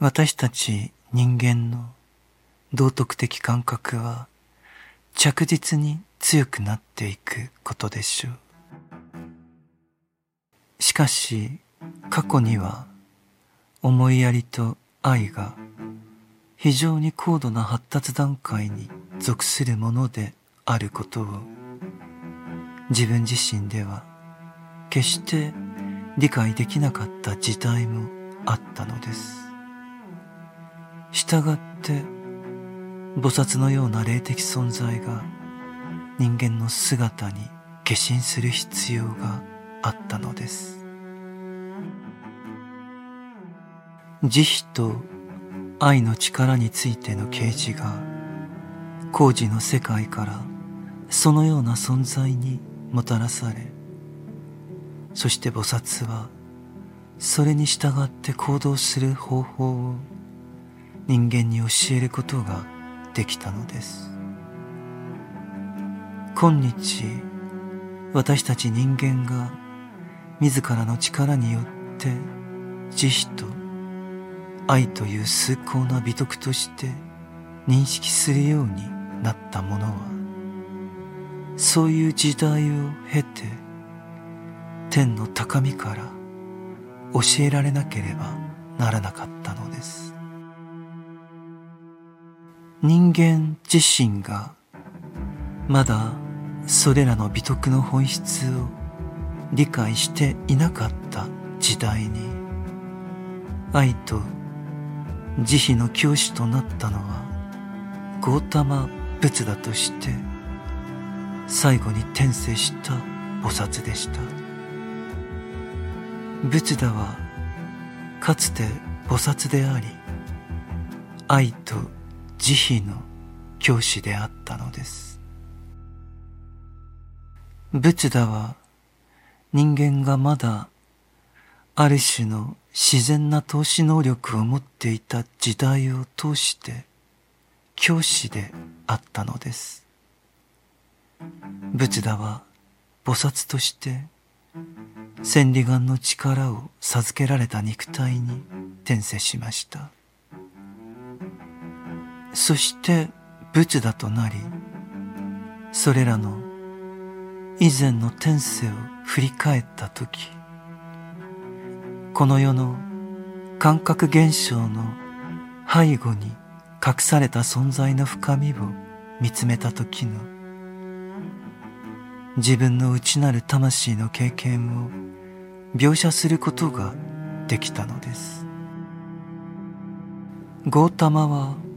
私たち人間の道徳的感覚は着実に強くなっていくことでしょう。しかし過去には思いやりと愛が非常に高度な発達段階に属するものであることを自分自身では決して理解できなかった時代もあったのです。したがって菩薩のような霊的存在が人間の姿に化身する必要があったのです。慈悲と愛の力についての啓示が工事の世界からそのような存在にもたらされそして菩薩はそれに従って行動する方法を人間に教えることができたのです。今日私たち人間が自らの力によって慈悲と愛という崇高な美徳として認識するようになったものはそういう時代を経て天の高みから教えられなければならなかったのです。人間自身がまだそれらの美徳の本質を理解していなかった時代に愛と慈悲の教師となったのはゴータマ・仏だとして最後に転生した菩薩でした。仏陀はかつて菩薩であり愛と慈悲の教師であったのです。仏陀は人間がまだある種の自然な投資能力を持っていた時代を通して教師であったのです。仏陀は菩薩として千里眼の力を授けられた肉体に転生しました。そして仏陀となりそれらの以前の転生を振り返った時この世の感覚現象の背後に隠された存在の深みを見つめた時の自分の内なる魂の経験を描写することができたのです。ゴータマは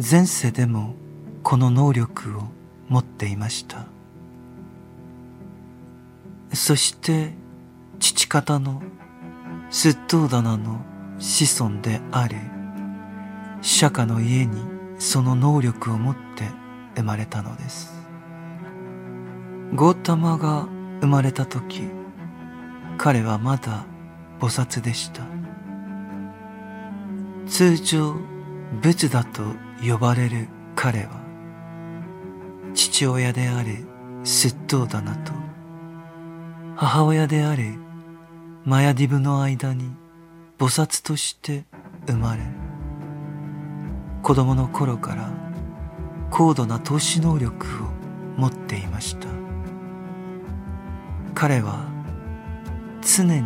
前世でもこの能力を持っていました。そして父方のスットーダナの子孫であれ釈迦の家にその能力を持って生まれたのです。ゴータマが生まれた時彼はまだ菩薩でした。通常仏だと呼ばれる彼は父親であるスットーダナと母親であるマヤディブの間に菩薩として生まれ子供の頃から高度な投資能力を持っていました。彼は常に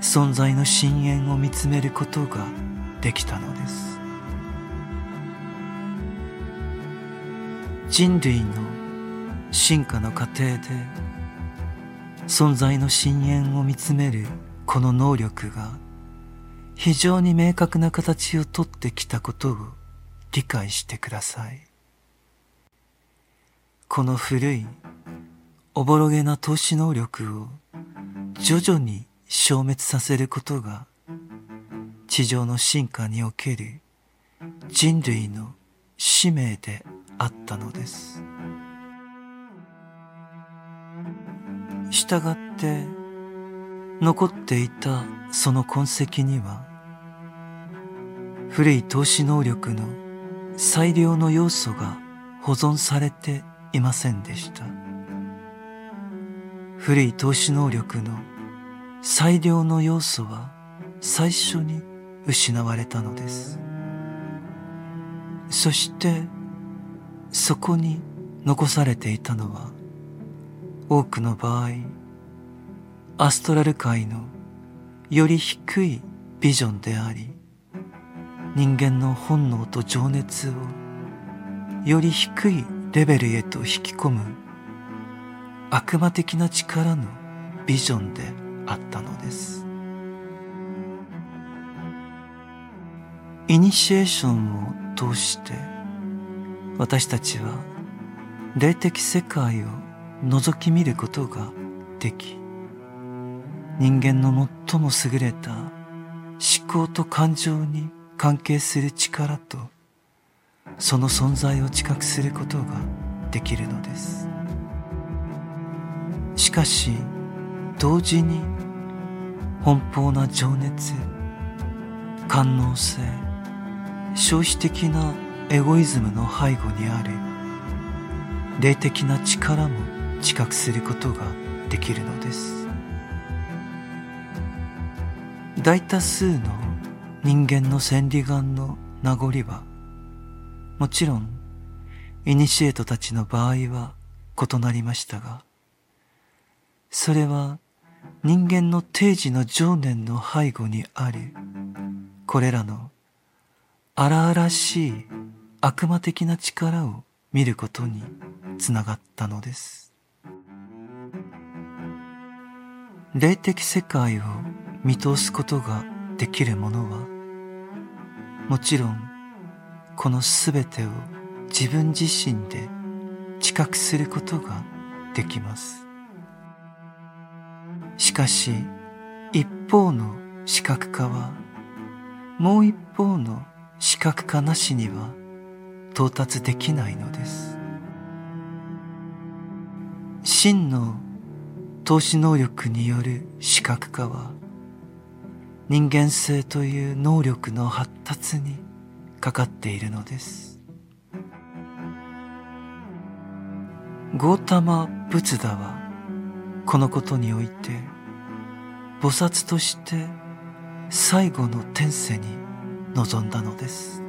存在の深淵を見つめることができたのです。人類の進化の過程で存在の深淵を見つめるこの能力が非常に明確な形をとってきたことを理解してください。この古いおぼろげな投資能力を徐々に消滅させることが地上の進化における人類の使命であったのです。したがって残っていたその痕跡には古い投資能力の最良の要素が保存されていませんでした。古い投資能力の最良の要素は最初に失われたのです。そしてそこに残されていたのは多くの場合アストラル界のより低いビジョンであり人間の本能と情熱をより低いレベルへと引き込む悪魔的な力のビジョンであったのです。イニシエーションを通して私たちは霊的世界を覗き見ることができ人間の最も優れた思考と感情に関係する力とその存在を知覚することができるのです。しかし同時に奔放な情熱官能性消費的なエゴイズムの背後にある霊的な力も知覚することができるのです。大多数の人間の千里眼の名残はもちろんイニシエートたちの場合は異なりましたがそれは人間の定時の情念の背後にあるこれらの荒々しい悪魔的な力を見ることにつながったのです。霊的世界を見通すことができる者はもちろんこのすべてを自分自身で知覚することができます。しかし一方の視覚化はもう一方の視覚化なしには到達できないのです。真の投資能力による視覚化は人間性という能力の発達にかかっているのです。ゴータマ・ブツダはこのことにおいて菩薩として最後の天世に臨んだのです。